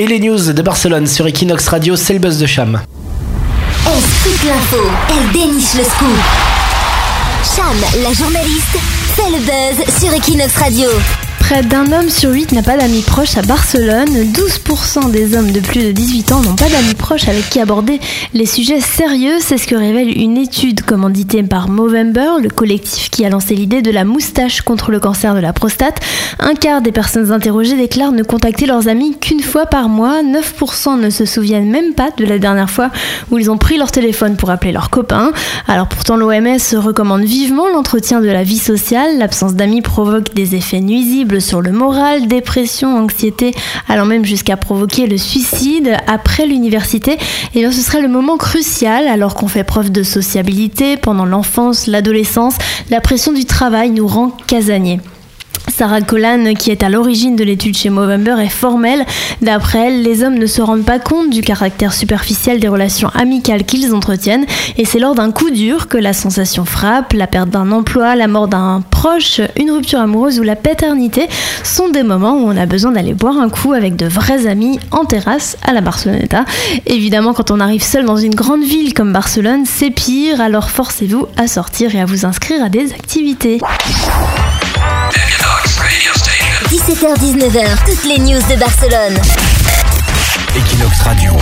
Et les news de Barcelone sur Equinox Radio, c'est le buzz de Cham. Elle scoop l'info, elle déniche le scoop. Cham, la journaliste, fait le buzz sur Equinox Radio. Près d'un homme sur huit n'a pas d'amis proches à Barcelone. 12% des hommes de plus de 18 ans n'ont pas d'amis proches avec qui aborder les sujets sérieux. C'est ce que révèle une étude commanditée par Movember, le collectif qui a lancé l'idée de la moustache contre le cancer de la prostate. Un quart des personnes interrogées déclarent ne contacter leurs amis qu'une fois par mois. 9% ne se souviennent même pas de la dernière fois où ils ont pris leur téléphone pour appeler leurs copains. Alors pourtant l'OMS recommande vivement l'entretien de la vie sociale. L'absence d'amis provoque des effets nuisibles sur le moral, dépression, anxiété, allant même jusqu'à provoquer le suicide. Après l'université, eh bien, ce serait le moment crucial alors qu'on fait preuve de sociabilité pendant l'enfance, l'adolescence. La pression du travail nous rend casaniers. Sarah Collan, qui est à l'origine de l'étude chez Movember, est formelle. D'après elle, les hommes ne se rendent pas compte du caractère superficiel des relations amicales qu'ils entretiennent, et c'est lors d'un coup dur que la sensation frappe, la perte d'un emploi, la mort d'un proche, une rupture amoureuse ou la paternité sont des moments où on a besoin d'aller boire un coup avec de vrais amis en terrasse à la Barceloneta. Évidemment, quand on arrive seul dans une grande ville comme Barcelone, c'est pire, alors forcez-vous à sortir et à vous inscrire à des activités. 17h-19h, toutes les news de Barcelone. Equinox Radio.